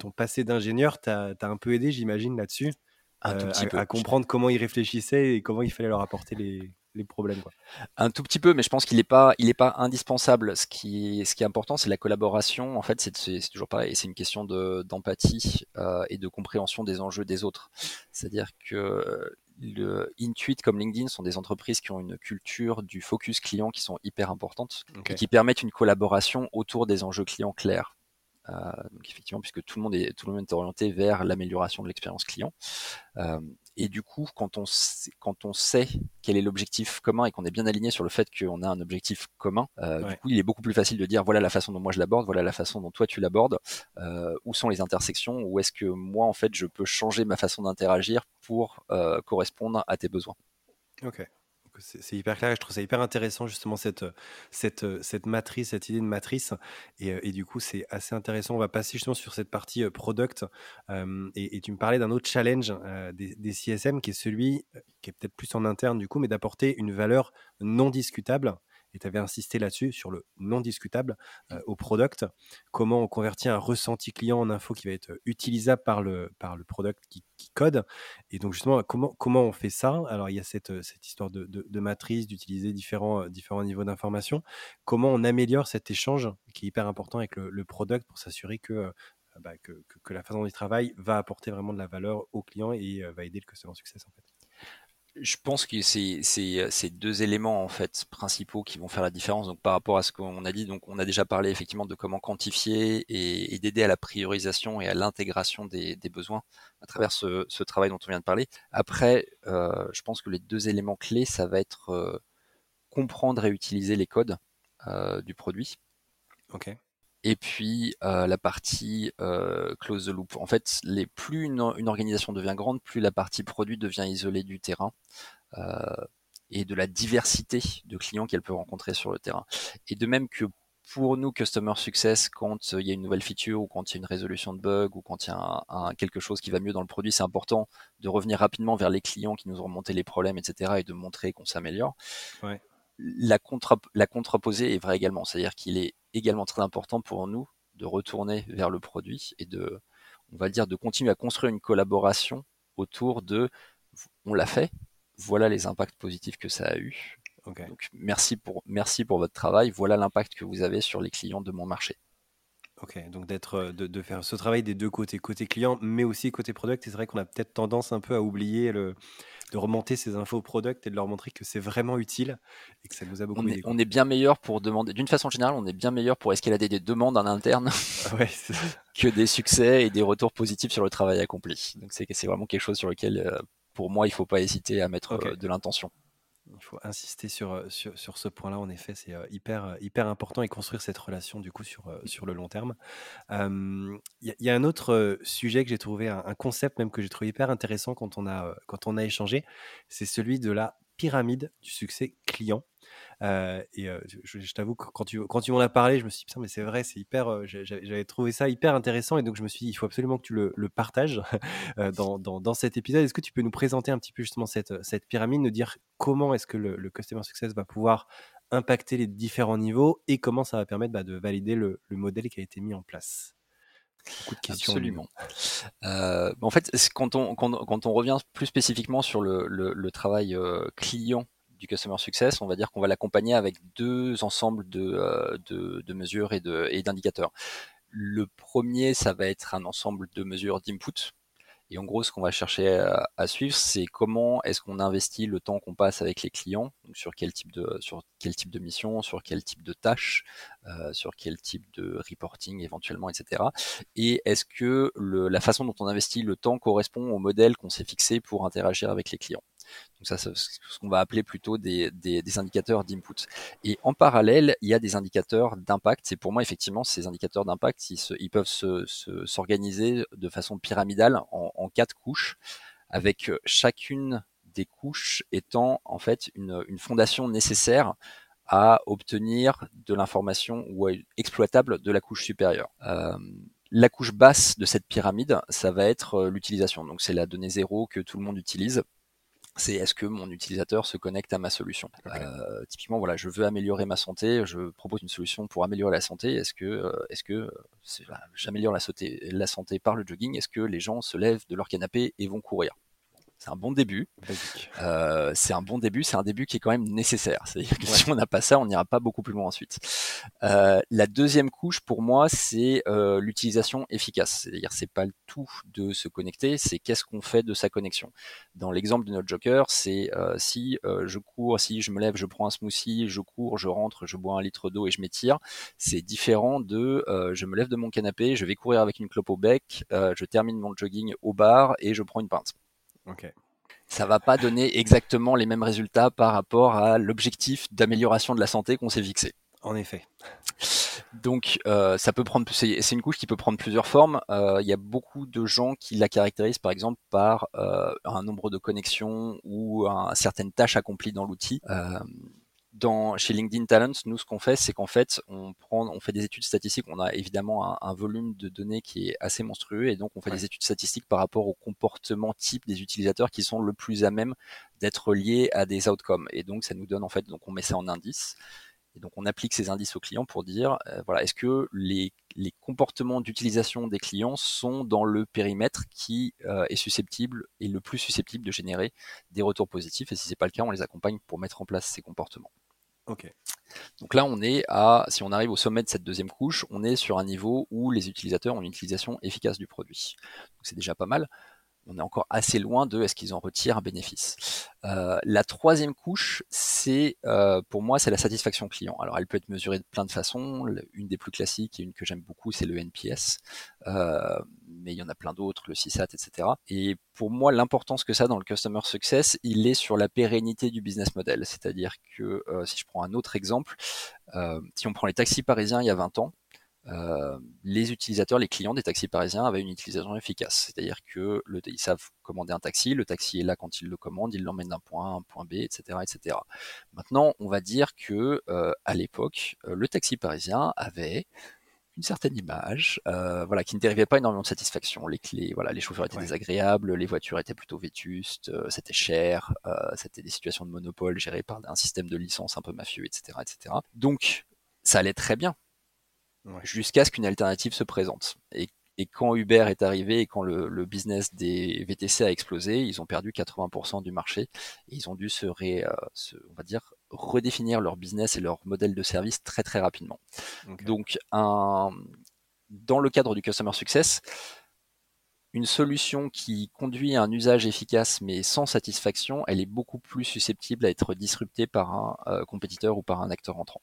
ton passé d'ingénieur t'a un peu aidé, j'imagine, là-dessus, à, à, comprendre comment ils réfléchissaient et comment il fallait leur apporter les, les problèmes. Quoi. Un tout petit peu, mais je pense qu'il n'est pas, il est pas indispensable. Ce qui, ce qui est important, c'est la collaboration. En fait, c'est toujours pareil. C'est une question d'empathie euh, et de compréhension des enjeux des autres. C'est-à-dire que le Intuit comme LinkedIn sont des entreprises qui ont une culture du focus client qui sont hyper importantes et qui permettent une collaboration autour des enjeux clients clairs. Euh, donc effectivement, puisque tout le monde est tout le monde est orienté vers l'amélioration de l'expérience client. Euh, et du coup, quand on sait, quand on sait quel est l'objectif commun et qu'on est bien aligné sur le fait qu'on a un objectif commun, euh, du coup, il est beaucoup plus facile de dire voilà la façon dont moi je l'aborde, voilà la façon dont toi tu l'abordes, euh, où sont les intersections, où est-ce que moi en fait je peux changer ma façon d'interagir pour euh, correspondre à tes besoins. Ok c'est hyper clair et je trouve ça hyper intéressant justement cette, cette, cette matrice, cette idée de matrice. Et, et du coup, c'est assez intéressant. On va passer justement sur cette partie product. et, et, tu me parlais d'un autre challenge des, des, CSM qui est celui qui est peut-être plus en interne du coup, mais d'apporter une valeur non discutable et tu avais insisté là-dessus, sur le non discutable mmh. au product. Comment on convertit un ressenti client en info qui va être utilisable par le, par le product qui, code? Et donc, justement, comment, comment on fait ça? Alors, il y a cette, cette histoire de, de, matrice, d'utiliser différents, différents niveaux d'information. Comment on améliore cet échange qui est hyper important avec le, le product pour s'assurer que bah, que, la façon dont il travaille va apporter vraiment de la valeur au client et va aider le customer success en fait? Je pense que c'est ces deux éléments en fait principaux qui vont faire la différence. Donc par rapport à ce qu'on a dit, donc on a déjà parlé effectivement de comment quantifier et, d'aider à la priorisation et à l'intégration des, des, besoins à travers ce, ce, travail dont on vient de parler. Après, euh, je pense que les deux éléments clés, ça va être euh, comprendre et utiliser les codes euh, du produit. Ok et puis euh, la partie euh, close the loop. En fait, plus une, organisation devient grande, plus la partie produit devient isolée du terrain euh, et de la diversité de clients qu'elle peut rencontrer sur le terrain. Et de même que pour nous, Customer Success, quand il y a une nouvelle feature ou quand il y a une résolution de bug ou quand il y a quelque chose qui va mieux dans le produit, c'est important de revenir rapidement vers les clients qui nous ont remonté les problèmes, etc. et de montrer qu'on s'améliore. Ouais la, contra, la contraposée est vraie également. C'est-à-dire qu'il est également très important pour nous de retourner vers le produit et de, on va dire, de continuer à construire une collaboration autour de, on l'a fait, voilà les impacts positifs que ça a eu. Donc merci pour, merci pour votre travail, voilà l'impact que vous avez sur les clients de mon marché. Ok, donc d'être, euh, de, faire ce travail des deux côtés, côté client, mais aussi côté product. Et c'est vrai qu'on a peut-être tendance un peu à oublier le, de remonter ces infos au product et de leur montrer que c'est vraiment utile et que ça nous a beaucoup on aidé. Est, on est bien meilleur pour demander, d'une façon générale, on est bien meilleur pour escalader des demandes en interne que des succès et des retours positifs sur le travail accompli. Donc c'est, c'est vraiment quelque chose sur lequel, euh, pour moi, il ne faut pas hésiter à mettre euh, de l'intention. Il faut insister sur, euh, sur, sur ce point-là, en effet, c'est euh, hyper, euh, hyper important et construire cette relation du coup sur, sur le long terme. Il y, a un autre sujet que j'ai trouvé, un, un, concept même que j'ai trouvé hyper intéressant quand on a, quand on a échangé, c'est celui de la pyramide du succès client. Euh, et euh, je, t'avoue que quand tu, quand tu m'en as parlé, je me suis dit, mais c'est vrai, c'est hyper, euh, j'avais trouvé ça hyper intéressant. Et donc, je me suis dit, il faut absolument que tu le, le partages dans, dans, dans, cet épisode. Est-ce que tu peux nous présenter un petit peu justement cette, cette pyramide, nous dire comment est-ce que le, le, Customer Success va pouvoir impacter les différents niveaux et comment ça va permettre bah, de valider le, le modèle qui a été mis en place? Beaucoup de questions. Absolument. Euh, en fait, quand on, quand, quand, on revient plus spécifiquement sur le, le, le travail euh, client du Customer Success, on va dire qu'on va l'accompagner avec deux ensembles de, euh, de, de mesures et d'indicateurs. Et le premier, ça va être un ensemble de mesures d'input, et en gros, ce qu'on va chercher à, suivre, c'est comment est-ce qu'on investit le temps qu'on passe avec les clients, donc sur quel type de sur quel type de mission, sur quel type de tâches, euh, sur quel type de reporting éventuellement, etc. Et est-ce que le, la façon dont on investit le temps correspond au modèle qu'on s'est fixé pour interagir avec les clients. Donc ça, c'est ce qu'on va appeler plutôt des, des, indicateurs d'input. Et en parallèle, il y a des indicateurs d'impact. Et pour moi, effectivement, ces indicateurs d'impact, ils, peuvent s'organiser se, de façon pyramidale en, quatre couches, avec chacune des couches étant en fait une, une fondation nécessaire à obtenir de l'information ou exploitable de la couche supérieure. Euh, la couche basse de cette pyramide, ça va être euh, l'utilisation. Donc c'est la donnée zéro que tout le monde utilise c'est est-ce que mon utilisateur se connecte à ma solution. Euh, typiquement, voilà, je veux améliorer ma santé, je propose une solution pour améliorer la santé. Est-ce que, euh, est-ce que j'améliore la santé, la santé par le jogging? Est-ce que les gens se lèvent de leur canapé et vont courir? C'est un bon début. Euh, c'est un bon début, c'est un début qui est quand même nécessaire. C'est-à-dire que si on n'a pas ça, on n'ira pas beaucoup plus loin ensuite. Euh, la deuxième couche pour moi, c'est euh, l'utilisation efficace. C'est-à-dire c'est pas le tout de se connecter, c'est qu'est-ce qu'on fait de sa connexion. Dans l'exemple de notre Joker, c'est si je cours, si je me lève, je prends un smoothie, je cours, je rentre, je bois un litre d'eau et je m'étire. C'est différent de je me lève de mon canapé, je vais courir avec une clope au bec, je termine mon jogging au bar et je prends une pinte. Ok. Ça va pas donner exactement les mêmes résultats par rapport à l'objectif d'amélioration de la santé qu'on s'est fixé. En effet. Donc, euh, ça peut prendre. C'est une couche qui peut prendre plusieurs formes. Euh, il y a beaucoup de gens qui la caractérisent, par exemple, par euh, un nombre de connexions ou un, certaines tâches accomplies dans l'outil. Euh, dans, chez LinkedIn Talents, nous, ce qu'on fait, c'est qu'en fait, on prend, on fait des études statistiques. On a évidemment un, volume de données qui est assez monstrueux, et donc on fait des études statistiques par rapport au comportement type des utilisateurs qui sont le plus à même d'être liés à des outcomes. Et donc, ça nous donne en fait, donc on met ça en indice. Et donc on applique ces indices aux clients pour dire, voilà, est-ce que les, les comportements d'utilisation des clients sont dans le périmètre qui est susceptible et le plus susceptible de générer des retours positifs? Et si c'est pas le cas, on les accompagne pour mettre en place ces comportements. Donc là, on est à, si on arrive au sommet de cette deuxième couche, on est sur un niveau où les utilisateurs ont une utilisation efficace du produit. c'est déjà pas mal on est encore assez loin de est-ce qu'ils en retirent un bénéfice. Euh, la troisième couche, c'est euh, pour moi, c'est la satisfaction client. Alors, elle peut être mesurée de plein de façons. Une des plus classiques et une que j'aime beaucoup, c'est le NPS. Euh, mais il y en a plein d'autres, le CSAT, etc. Et pour moi, l'importance que ça dans le customer success, il est sur la pérennité du business model. C'est-à-dire que si je prends un autre exemple, si on prend les taxis parisiens il y a 20 ans, euh, les utilisateurs, les clients des taxis parisiens avaient une utilisation efficace. C'est-à-dire que le, ils savent commander un taxi, le taxi est là quand ils le commandent, ils l'emmènent d'un point A à un point B, etc., etc. Maintenant, on va dire que euh, à l'époque, euh, le taxi parisien avait une certaine image, euh, voilà, qui ne dérivait pas énormément de satisfaction. Les clés, voilà, les chauffeurs étaient désagréables, les voitures étaient plutôt vétustes, euh, c'était cher, euh, c'était des situations de monopole gérées par un système de licence un peu mafieux, etc., etc. Donc, ça allait très bien jusqu'à ce qu'une alternative se présente. Et, quand Uber est arrivé et quand le, business des VTC a explosé, ils ont perdu 80% du marché et ils ont dû se, ré, euh, on va dire, redéfinir leur business et leur modèle de service très très rapidement. Donc, un, dans le cadre du Customer Success, une solution qui conduit à un usage efficace mais sans satisfaction, elle est beaucoup plus susceptible à être disruptée par un euh, compétiteur ou par un acteur entrant.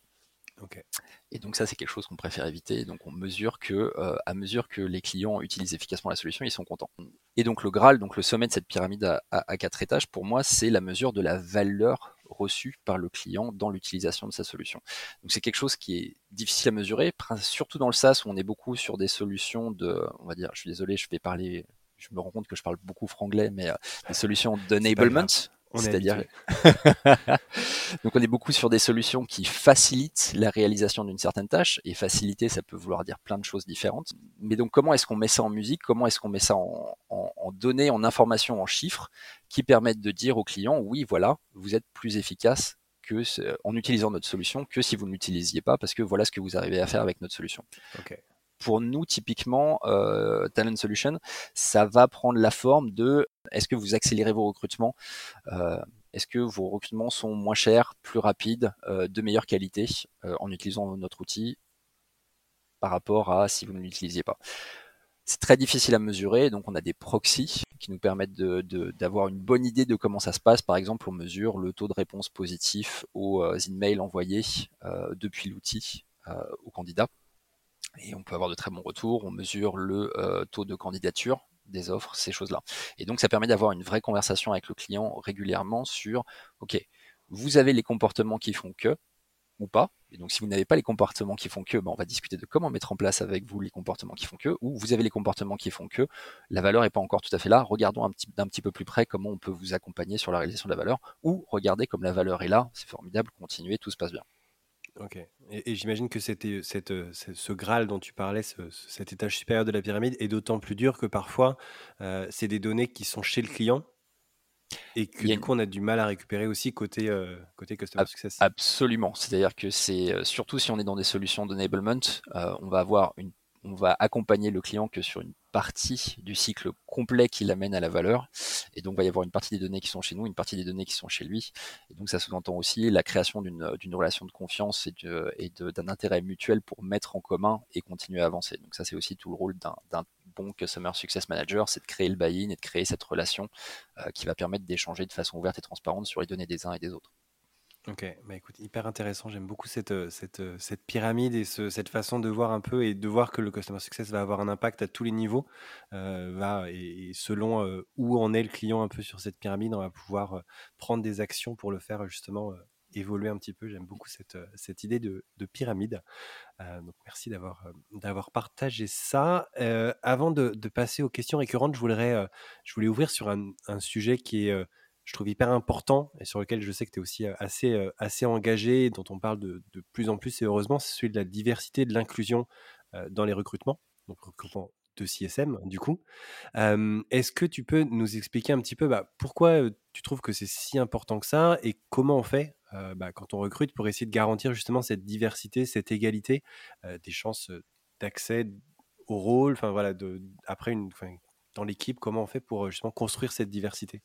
Et donc ça, c'est quelque chose qu'on préfère éviter. Donc on mesure que, euh, à mesure que les clients utilisent efficacement la solution, ils sont contents. Et donc le Graal, donc le sommet de cette pyramide à, quatre étages, pour moi, c'est la mesure de la valeur reçue par le client dans l'utilisation de sa solution. Donc c'est quelque chose qui est difficile à mesurer, surtout dans le SaaS où on est beaucoup sur des solutions de, on va dire, je suis désolé, je vais parler, je me rends compte que je parle beaucoup franglais, mais euh, des solutions d'enablement. C'est-à-dire, donc on est beaucoup sur des solutions qui facilitent la réalisation d'une certaine tâche et faciliter, ça peut vouloir dire plein de choses différentes. Mais donc comment est-ce qu'on met ça en musique? Comment est-ce qu'on met ça en, données, en informations, en chiffres qui permettent de dire au client oui, voilà, vous êtes plus efficace que en utilisant notre solution que si vous ne l'utilisiez pas parce que voilà ce que vous arrivez à faire avec notre solution. Pour nous, typiquement, euh, Talent Solution, ça va prendre la forme de est-ce que vous accélérez vos recrutements euh, Est-ce que vos recrutements sont moins chers, plus rapides, euh, de meilleure qualité euh, en utilisant notre outil par rapport à si vous ne l'utilisiez pas c'est très difficile à mesurer, donc on a des proxys qui nous permettent d'avoir une bonne idée de comment ça se passe. Par exemple, on mesure le taux de réponse positif aux emails envoyés depuis l'outil aux candidats. Et on peut avoir de très bons retours. On mesure le taux de candidature des offres, ces choses-là. Et donc ça permet d'avoir une vraie conversation avec le client régulièrement sur, OK, vous avez les comportements qui font que, ou pas. Et donc si vous n'avez pas les comportements qui font que, ben, on va discuter de comment mettre en place avec vous les comportements qui font que, ou vous avez les comportements qui font que, la valeur n'est pas encore tout à fait là, regardons d'un petit peu plus près comment on peut vous accompagner sur la réalisation de la valeur, ou regardez comme la valeur est là, c'est formidable, continuez, tout se passe bien. Ok. Et, j'imagine que c'était cette, euh, ce Graal dont tu parlais, cet étage supérieur de la pyramide, est d'autant plus dur que parfois, euh, c'est des données qui sont chez le client et que du coup, on a du mal à récupérer aussi côté, euh, côté Customer Success. Absolument. C'est-à-dire que c'est surtout si on est dans des solutions d'enablement, on va avoir une on va accompagner le client que sur une partie du cycle complet qui l'amène à la valeur. Et donc, il va y avoir une partie des données qui sont chez nous, une partie des données qui sont chez lui. Et donc, ça sous-entend aussi la création d'une relation de confiance et d'un intérêt mutuel pour mettre en commun et continuer à avancer. Donc, ça, c'est aussi tout le rôle d'un bon Customer Success Manager, c'est de créer le buy-in et de créer cette relation euh, qui va permettre d'échanger de façon ouverte et transparente sur les données des uns et des autres. Ok, bah écoute, hyper intéressant. J'aime beaucoup cette, euh, cette, euh, cette pyramide et ce- cette façon de voir un peu et de voir que le customer success va avoir un impact à tous les niveaux. Euh, va, et, selon où en est le client un peu sur cette pyramide, on va pouvoir prendre des actions pour le faire justement évoluer un petit peu. J'aime beaucoup cette, cette idée de, de pyramide. donc merci d'avoir d'avoir partagé ça. avant de, passer aux questions récurrentes, je voudrais, voulais ouvrir sur un sujet qui est je trouve hyper important et sur lequel je sais que tu es aussi assez, assez engagé, dont on parle de, plus en plus et heureusement, c'est celui de la diversité, de l'inclusion dans les recrutements, donc recrutement de CSM, du coup. Est-ce que tu peux nous expliquer un petit peu bah, pourquoi tu trouves que c'est si important que ça et comment on fait bah, quand on recrute pour essayer de garantir justement cette diversité, cette égalité des chances d'accès au rôle, enfin voilà, après dans l'équipe, comment on fait pour justement construire cette diversité?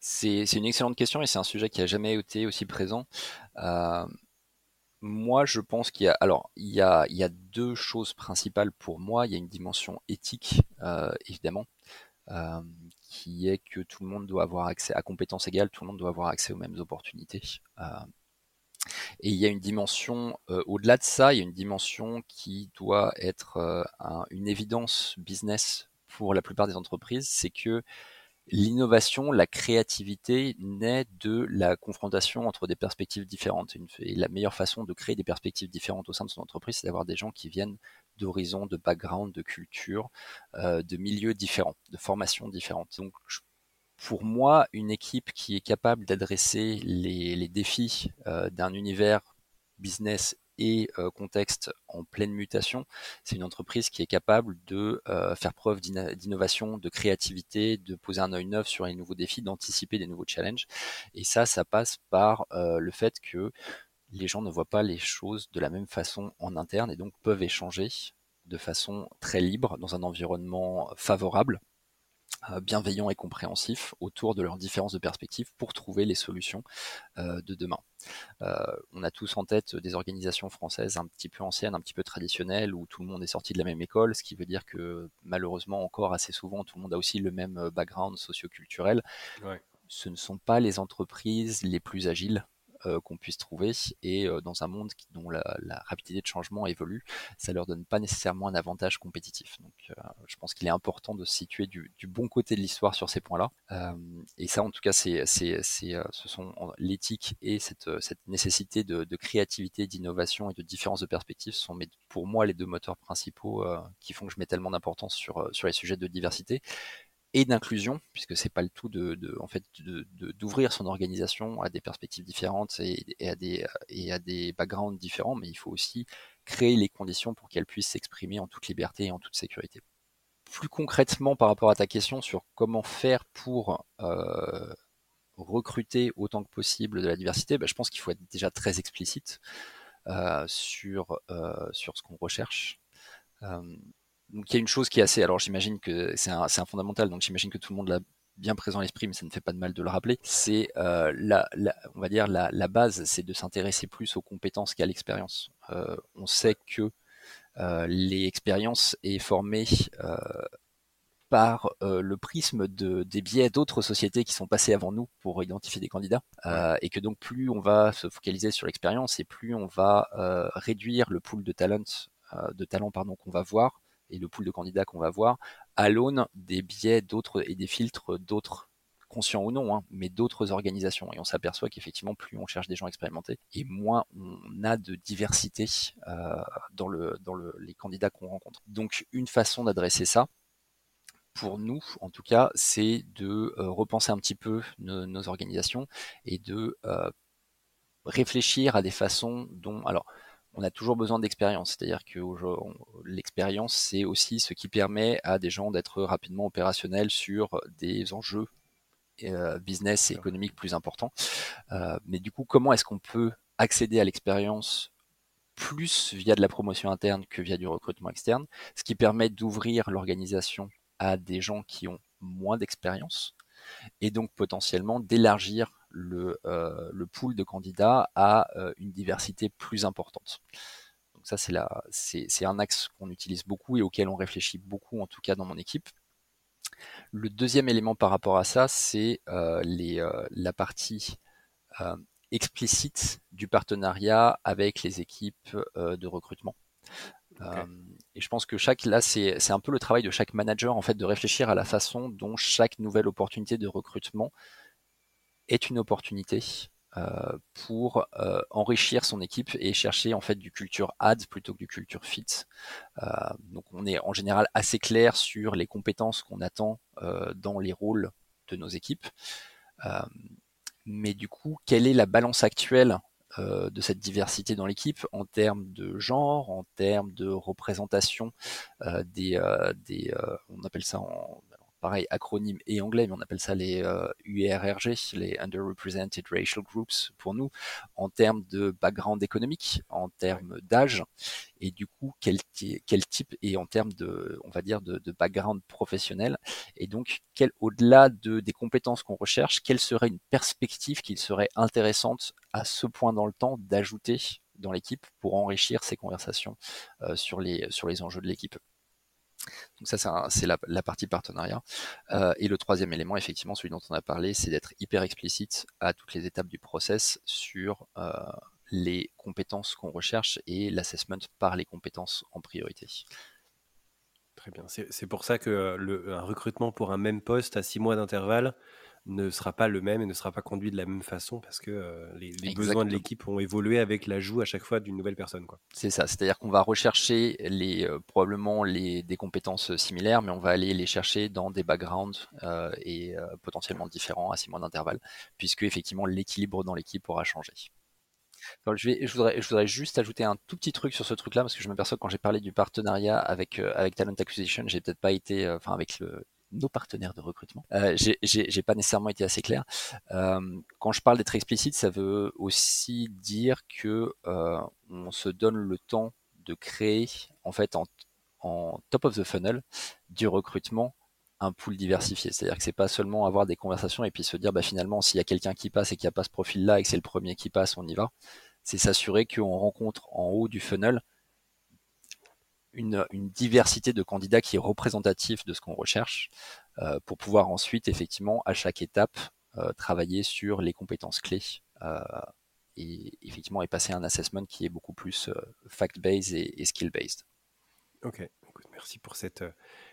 C'est, une excellente question et c'est un sujet qui a jamais été aussi présent. moi, je pense qu'il y a, alors, il y a, il y a deux choses principales pour moi. Il y a une dimension éthique, évidemment, qui est que tout le monde doit avoir accès à compétences égales, tout le monde doit avoir accès aux mêmes opportunités. et il y a une dimension, au-delà de ça, il y a une dimension qui doit être une évidence business pour la plupart des entreprises, c'est que L'innovation, la créativité naît de la confrontation entre des perspectives différentes. Et la meilleure façon de créer des perspectives différentes au sein de son entreprise, c'est d'avoir des gens qui viennent d'horizons, de backgrounds, de cultures, euh, de milieux différents, de formations différentes. Donc, pour moi, une équipe qui est capable d'adresser les, défis euh, d'un univers business euh, contexte en pleine mutation, c'est une entreprise qui est capable de euh, faire preuve d'innovation, de créativité, de poser un œil neuf sur les nouveaux défis, d'anticiper des nouveaux challenges. Et ça, ça passe par euh, le fait que les gens ne voient pas les choses de la même façon en interne et donc peuvent échanger de façon très libre dans un environnement favorable bienveillant et compréhensif autour de leurs différences de perspectives pour trouver les solutions de demain. on a tous en tête des organisations françaises un petit peu anciennes, un petit peu traditionnelles, où tout le monde est sorti de la même école, ce qui veut dire que malheureusement encore assez souvent tout le monde a aussi le même background socioculturel. Ouais. Ce ne sont pas les entreprises les plus agiles euh, qu'on puisse trouver. Et euh, dans un monde dont la, rapidité de changement évolue, ça leur donne pas nécessairement un avantage compétitif. Donc, euh, je pense qu'il est important de se situer du, bon côté de l'histoire sur ces points-là. et ça, en tout cas, c'est, c'est, ce sont l'éthique et cette, cette nécessité de, créativité, d'innovation et de différence de perspective sont pour moi les deux moteurs principaux qui font que je mets tellement d'importance sur, sur les sujets de diversité et d'inclusion, puisque c'est pas le tout de, en fait d'ouvrir son organisation à des perspectives différentes et, à des et à des backgrounds différents, mais il faut aussi créer les conditions pour qu'elle puisse s'exprimer en toute liberté et en toute sécurité. Plus concrètement, par rapport à ta question sur comment faire pour euh, recruter autant que possible de la diversité, bah, je pense qu'il faut être déjà très explicite euh, sur euh, sur ce qu'on recherche donc il y a une chose qui est assez, alors j'imagine que c'est un, fondamental, donc j'imagine que tout le monde l'a bien présent à l'esprit, mais ça ne fait pas de mal de le rappeler. C'est euh, la, on va dire la, base, c'est de s'intéresser plus aux compétences qu'à l'expérience. Euh, on sait que euh, l'expérience est formée euh, par le prisme de, des biais d'autres sociétés qui sont passées avant nous pour identifier des candidats, et que donc plus on va se focaliser sur l'expérience et plus on va réduire le pool de talents, de talents pardon qu'on va voir et le pool de candidats qu'on va voir à l'aune des biais d'autres et des filtres d'autres conscients ou non, hein, mais d'autres organisations. Et on s'aperçoit qu'effectivement, plus on cherche des gens expérimentés, et moins on a de diversité euh, dans, le, dans le, les candidats qu'on rencontre. Donc, une façon d'adresser ça, pour nous, en tout cas, c'est de euh, repenser un petit peu nos, organisations et de euh, réfléchir à des façons dont, alors, on a toujours besoin d'expérience. C'est-à-dire que l'expérience, c'est aussi ce qui permet à des gens d'être rapidement opérationnels sur des enjeux euh, business et économiques plus importants. Euh, mais du coup, comment est-ce qu'on peut accéder à l'expérience plus via de la promotion interne que via du recrutement externe, ce qui permet d'ouvrir l'organisation à des gens qui ont moins d'expérience et donc potentiellement d'élargir le, euh, le pool de candidats à euh, une diversité plus importante. Donc ça, c'est, la, c'est, c'est un axe qu'on utilise beaucoup et auquel on réfléchit beaucoup, en tout cas dans mon équipe. Le deuxième élément par rapport à ça, c'est euh, les, la partie explicite du partenariat avec les équipes de recrutement. et je pense que chaque là c'est, c'est un peu le travail de chaque manager en fait de réfléchir à la façon dont chaque nouvelle opportunité de recrutement est une opportunité euh, pour euh, enrichir son équipe et chercher en fait du culture add plutôt que du culture fit. Euh, donc on est en général assez clair sur les compétences qu'on attend dans les rôles de nos équipes. mais du coup, quelle est la balance actuelle de cette diversité dans l'équipe en termes de genre, en termes de représentation des, des on appelle ça en pareil, acronyme et anglais, mais on appelle ça les URRG, euh, les Underrepresented Racial Groups pour nous, en termes de background économique, en termes d'âge, et du coup, quel, quel, type, et en termes de, on va dire, de, background professionnel, et donc, au-delà de, des compétences qu'on recherche, quelle serait une perspective qu'il serait intéressante à ce point dans le temps d'ajouter dans l'équipe pour enrichir ces conversations euh, sur, les, sur les enjeux de l'équipe? Donc ça, c'est la, partie partenariat. Euh, et le troisième élément, effectivement, celui dont on a parlé, c'est d'être hyper explicite à toutes les étapes du process sur euh, les compétences qu'on recherche et l'assessment par les compétences en priorité. Très bien. C'est pour ça que le, recrutement pour un même poste à six mois d'intervalle, ne sera pas le même et ne sera pas conduit de la même façon parce que euh, les, besoins de l'équipe ont évolué avec l'ajout à chaque fois d'une nouvelle personne. C'est ça, c'est-à-dire qu'on va rechercher les, euh, probablement les, des compétences similaires, mais on va aller les chercher dans des backgrounds euh, et potentiellement différents à six mois d'intervalle, puisque effectivement l'équilibre dans l'équipe aura changé. je, vais, je, voudrais, je voudrais juste ajouter un tout petit truc sur ce truc-là, parce que je m'aperçois que quand j'ai parlé du partenariat avec, avec Talent Acquisition, j'ai peut-être pas été, enfin avec le, nos partenaires de recrutement. Euh, j'ai pas nécessairement été assez clair. Euh, quand je parle d'être explicite, ça veut aussi dire que euh, on se donne le temps de créer, en fait, en, top of the funnel du recrutement un pool diversifié. C'est-à-dire que c'est pas seulement avoir des conversations et puis se dire bah finalement s'il y a quelqu'un qui passe et qui a pas ce profil-là et que c'est le premier qui passe, on y va. C'est s'assurer qu'on rencontre en haut du funnel une, diversité de candidats qui est représentatif de ce qu'on recherche euh, pour pouvoir ensuite effectivement à chaque étape euh, travailler sur les compétences clés euh, et effectivement et passer un assessment qui est beaucoup plus fact-based et, skill-based. Ok, merci pour cette,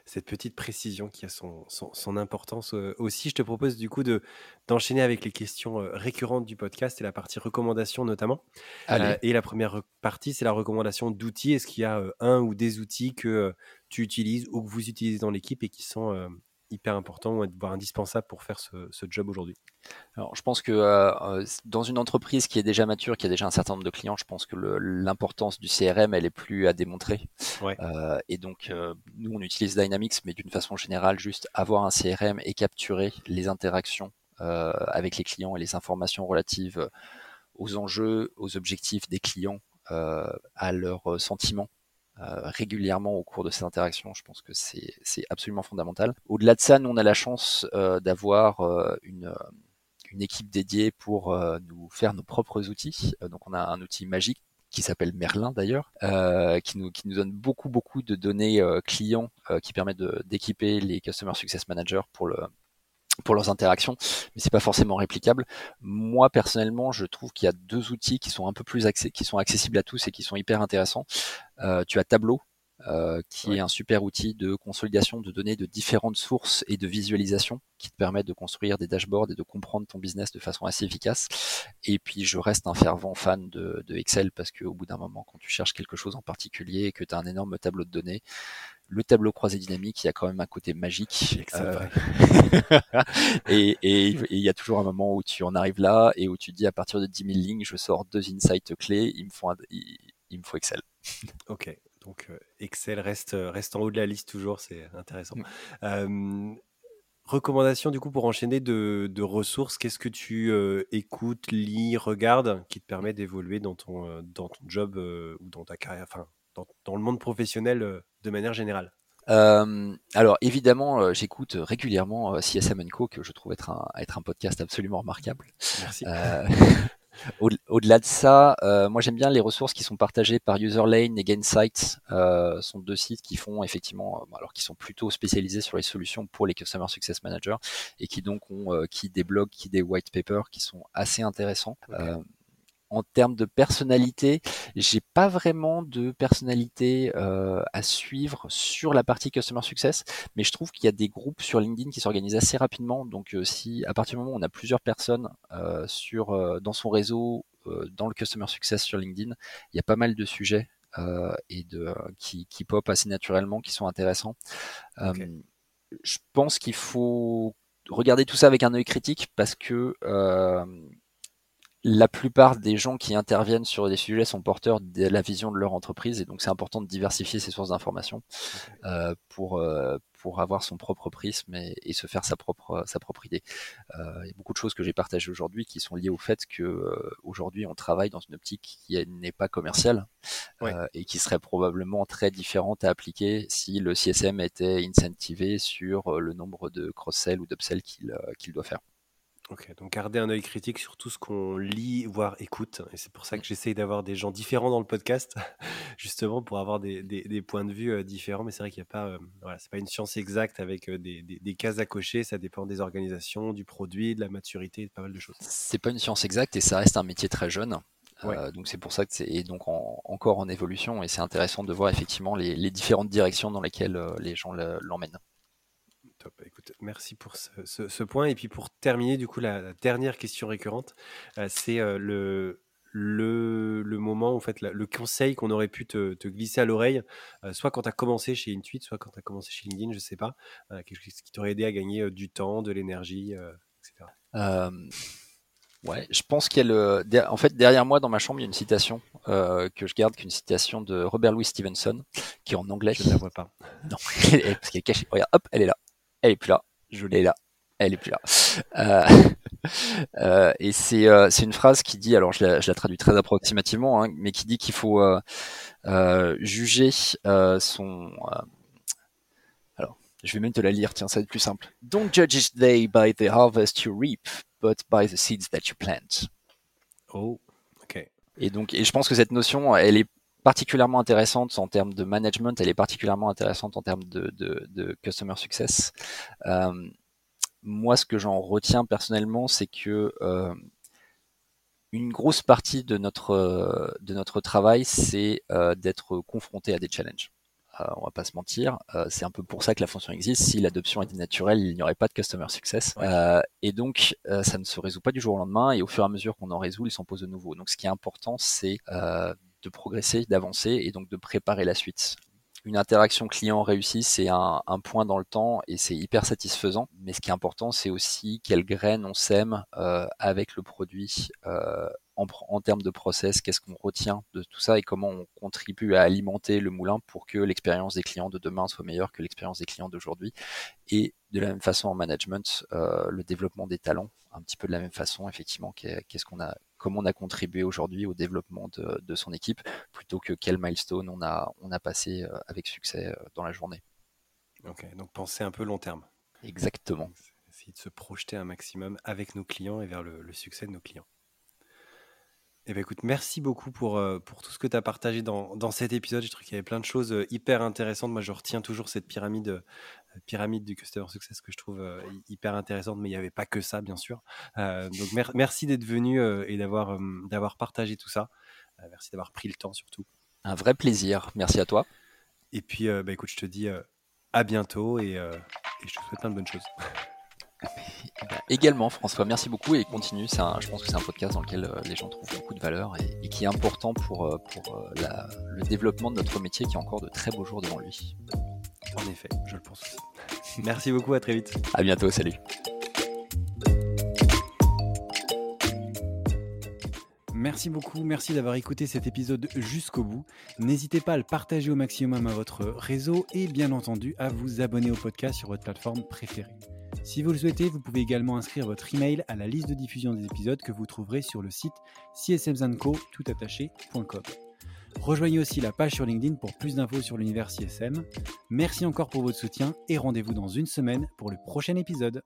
cette petite précision qui a son, son, importance euh, aussi. Je te propose du coup de, d'enchaîner avec les questions euh, récurrentes du podcast et la partie recommandation notamment. Euh, et la première partie, c'est la recommandation d'outils. Est-ce qu'il y a un ou des outils que tu utilises ou que vous utilisez dans l'équipe et qui sont hyper important, voire indispensable pour faire ce, job aujourd'hui? Alors, je pense que euh, dans une entreprise qui est déjà mature, qui a déjà un certain nombre de clients, je pense que l'importance du CRM, elle est plus à démontrer. Euh, et donc, euh, nous, on utilise Dynamics, mais d'une façon générale, juste avoir un CRM et capturer les interactions avec les clients et les informations relatives aux enjeux, aux objectifs des clients, à leurs sentiments euh, régulièrement au cours de ces interactions. Je pense que c'est absolument fondamental. Au-delà de ça, nous, on a la chance euh, d'avoir euh, une, une équipe dédiée pour nous faire nos propres outils. donc, on a un outil magique qui s'appelle Merlin d'ailleurs, euh, qui, nous, qui nous donne beaucoup beaucoup de données clients qui permettent d'équiper les Customer Success Managers pour le, pour leurs interactions, mais c'est pas forcément réplicable. Moi personnellement, je trouve qu'il y a deux outils qui sont un peu plus accès, qui sont accessibles à tous et qui sont hyper intéressants. Euh, tu as Tableau, euh, qui est un super outil de consolidation de données de différentes sources et de visualisation qui te permettent de construire des dashboards et de comprendre ton business de façon assez efficace. Et puis je reste un fervent fan de, de Excel parce qu'au bout d'un moment, quand tu cherches quelque chose en particulier et que tu as un énorme tableau de données, le tableau croisé dynamique, il y a quand même un côté magique. Euh, et il y a toujours un moment où tu en arrives là et où tu dis à partir de 10 000 lignes, je sors deux insights clés, il me faut, il, me faut Excel. Ok, donc euh, Excel reste, reste en haut de la liste toujours, c'est intéressant. Mm. recommandation du coup pour enchaîner de, ressources, qu'est-ce que tu euh, écoutes, lis, regardes qui te permet d'évoluer dans ton, dans ton job ou dans ta carrière, enfin dans, le monde professionnel euh, de manière générale? Euh, alors évidemment, euh, j'écoute régulièrement CSM Co que je trouve être un, être un podcast absolument remarquable. Merci. Au-delà de ça, moi j'aime bien les ressources qui sont partagées par Userlane et Gainsight. Euh, sont deux sites qui font effectivement, alors qui sont plutôt spécialisés sur les solutions pour les Customer Success Managers et qui donc ont qui des blogs, qui des white papers qui sont assez intéressants en termes de personnalité, j'ai pas vraiment de personnalité euh, à suivre sur la partie customer success, mais je trouve qu'il y a des groupes sur LinkedIn qui s'organisent assez rapidement. Donc, euh, si à partir du moment où on a plusieurs personnes euh, sur dans son réseau, dans le customer success sur LinkedIn, il y a pas mal de sujets et de qui, qui pop assez naturellement, qui sont intéressants. je pense qu'il faut regarder tout ça avec un œil critique parce que la plupart des gens qui interviennent sur des sujets sont porteurs de la vision de leur entreprise et donc c'est important de diversifier ses sources d'informations euh, pour euh, pour avoir son propre prisme et, se faire sa propre sa propre idée. Euh, il y a beaucoup de choses que j'ai partagées aujourd'hui qui sont liées au fait que aujourd'hui on travaille dans une optique qui n'est pas commerciale et qui serait probablement très différente à appliquer si le CSM était incentivé sur le nombre de cross-sell ou d'upsell qu'il qu'il doit faire. Ok, donc garder un œil critique sur tout ce qu'on lit, voire écoute. Et c'est pour ça que j'essaye d'avoir des gens différents dans le podcast, justement pour avoir des, des, points de vue euh, différents. Mais c'est vrai qu'il n'y a pas, euh, voilà, c'est pas une science exacte avec euh, des, des, cases à cocher. Ça dépend des organisations, du produit, de la maturité, de pas mal de choses. C'est pas une science exacte et ça reste un métier très jeune. donc c'est pour ça que c'est donc encore en évolution et c'est intéressant de voir effectivement les, les différentes directions dans lesquelles les gens l'emmènent. Merci pour ce, point. Et puis pour terminer, du coup, la, dernière question récurrente, euh, c'est euh, le, le, le, moment, en fait, le conseil qu'on aurait pu te, te glisser à l'oreille, euh, soit quand tu as commencé chez Intuit, soit quand tu as commencé chez LinkedIn, je sais pas, quelque chose qui t'aurait aidé à gagner du temps, de l'énergie, etc. Ouais, je pense qu'il y a le. En fait, derrière moi, dans ma chambre, il y a une citation que je garde, qu'une citation de Robert Louis Stevenson, qui est en anglais. Je ne la vois pas. Non, parce qu'elle est cachée. Regarde, hop, elle est là elle est plus là. Je l'ai là. Elle est plus là. Euh, euh, et c'est euh, c'est une phrase qui dit, alors je la, je la traduis très approximativement, hein, mais qui dit qu'il faut juger son. alors, je vais même te la lire. Tiens, ça va être plus simple. Don't judge each day by the harvest you reap, but by the seeds that you plant. Oh, ok. Et donc, et je pense que cette notion, elle est particulièrement intéressante en termes de management, elle est particulièrement intéressante en termes de, de, de customer success. Euh, moi, ce que j'en retiens personnellement, c'est que euh, une grosse partie de notre, de notre travail, c'est euh, d'être confronté à des challenges. Euh, on va pas se mentir, euh, c'est un peu pour ça que la fonction existe. Si l'adoption était naturelle, il n'y aurait pas de customer success. Euh, et donc, ça ne se résout pas du jour au lendemain. Et au fur et à mesure qu'on en résout, il s'en pose de nouveau. Donc, ce qui est important, c'est de progresser, d'avancer et donc de préparer la suite. Une interaction client réussie, c'est un, point dans le temps et c'est hyper satisfaisant. Mais ce qui est important, c'est aussi quelles graines on sème euh, avec le produit euh, en, termes de process, qu'est-ce qu'on retient de tout ça et comment on contribue à alimenter le moulin pour que l'expérience des clients de demain soit meilleure que l'expérience des clients d'aujourd'hui. Et de la même façon en management, euh, le développement des talents, un petit peu de la même façon, effectivement, qu'est-ce qu'on a comment on a contribué aujourd'hui au développement de, son équipe, plutôt que quel milestone on a, on a passé euh, avec succès euh, dans la journée. Ok, donc penser un peu long terme. Exactement. Essayer de se projeter un maximum avec nos clients et vers le, succès de nos clients. Eh bien, écoute, merci beaucoup pour, euh, pour tout ce que tu as partagé dans, dans, cet épisode. Je trouve qu'il y avait plein de choses hyper intéressantes. Moi, je retiens toujours cette pyramide pyramide du customer success que je trouve euh, hyper intéressante, mais il n'y avait pas que ça, bien sûr. Euh, donc merci d'être venu euh, et d'avoir d'avoir partagé tout ça. merci d'avoir pris le temps surtout. Un vrai plaisir. Merci à toi. Et puis, bah, écoute, je te dis à bientôt et, je te souhaite plein de bonnes choses. Également, François, merci beaucoup et continue. je pense que c'est un podcast dans lequel les gens trouvent beaucoup de valeur et, qui est important pour, pour le développement de notre métier qui a encore de très beaux jours devant lui. En effet, je le pense aussi. Merci beaucoup, à très vite. À bientôt, salut. Merci beaucoup, merci d'avoir écouté cet épisode jusqu'au bout. N'hésitez pas à le partager au maximum à votre réseau et bien entendu à vous abonner au podcast sur votre plateforme préférée. Si vous le souhaitez, vous pouvez également inscrire votre email à la liste de diffusion des épisodes que vous trouverez sur le site csmzanco.com. Rejoignez aussi la page sur LinkedIn pour plus d'infos sur l'univers CSM. Merci encore pour votre soutien et rendez-vous dans une semaine pour le prochain épisode.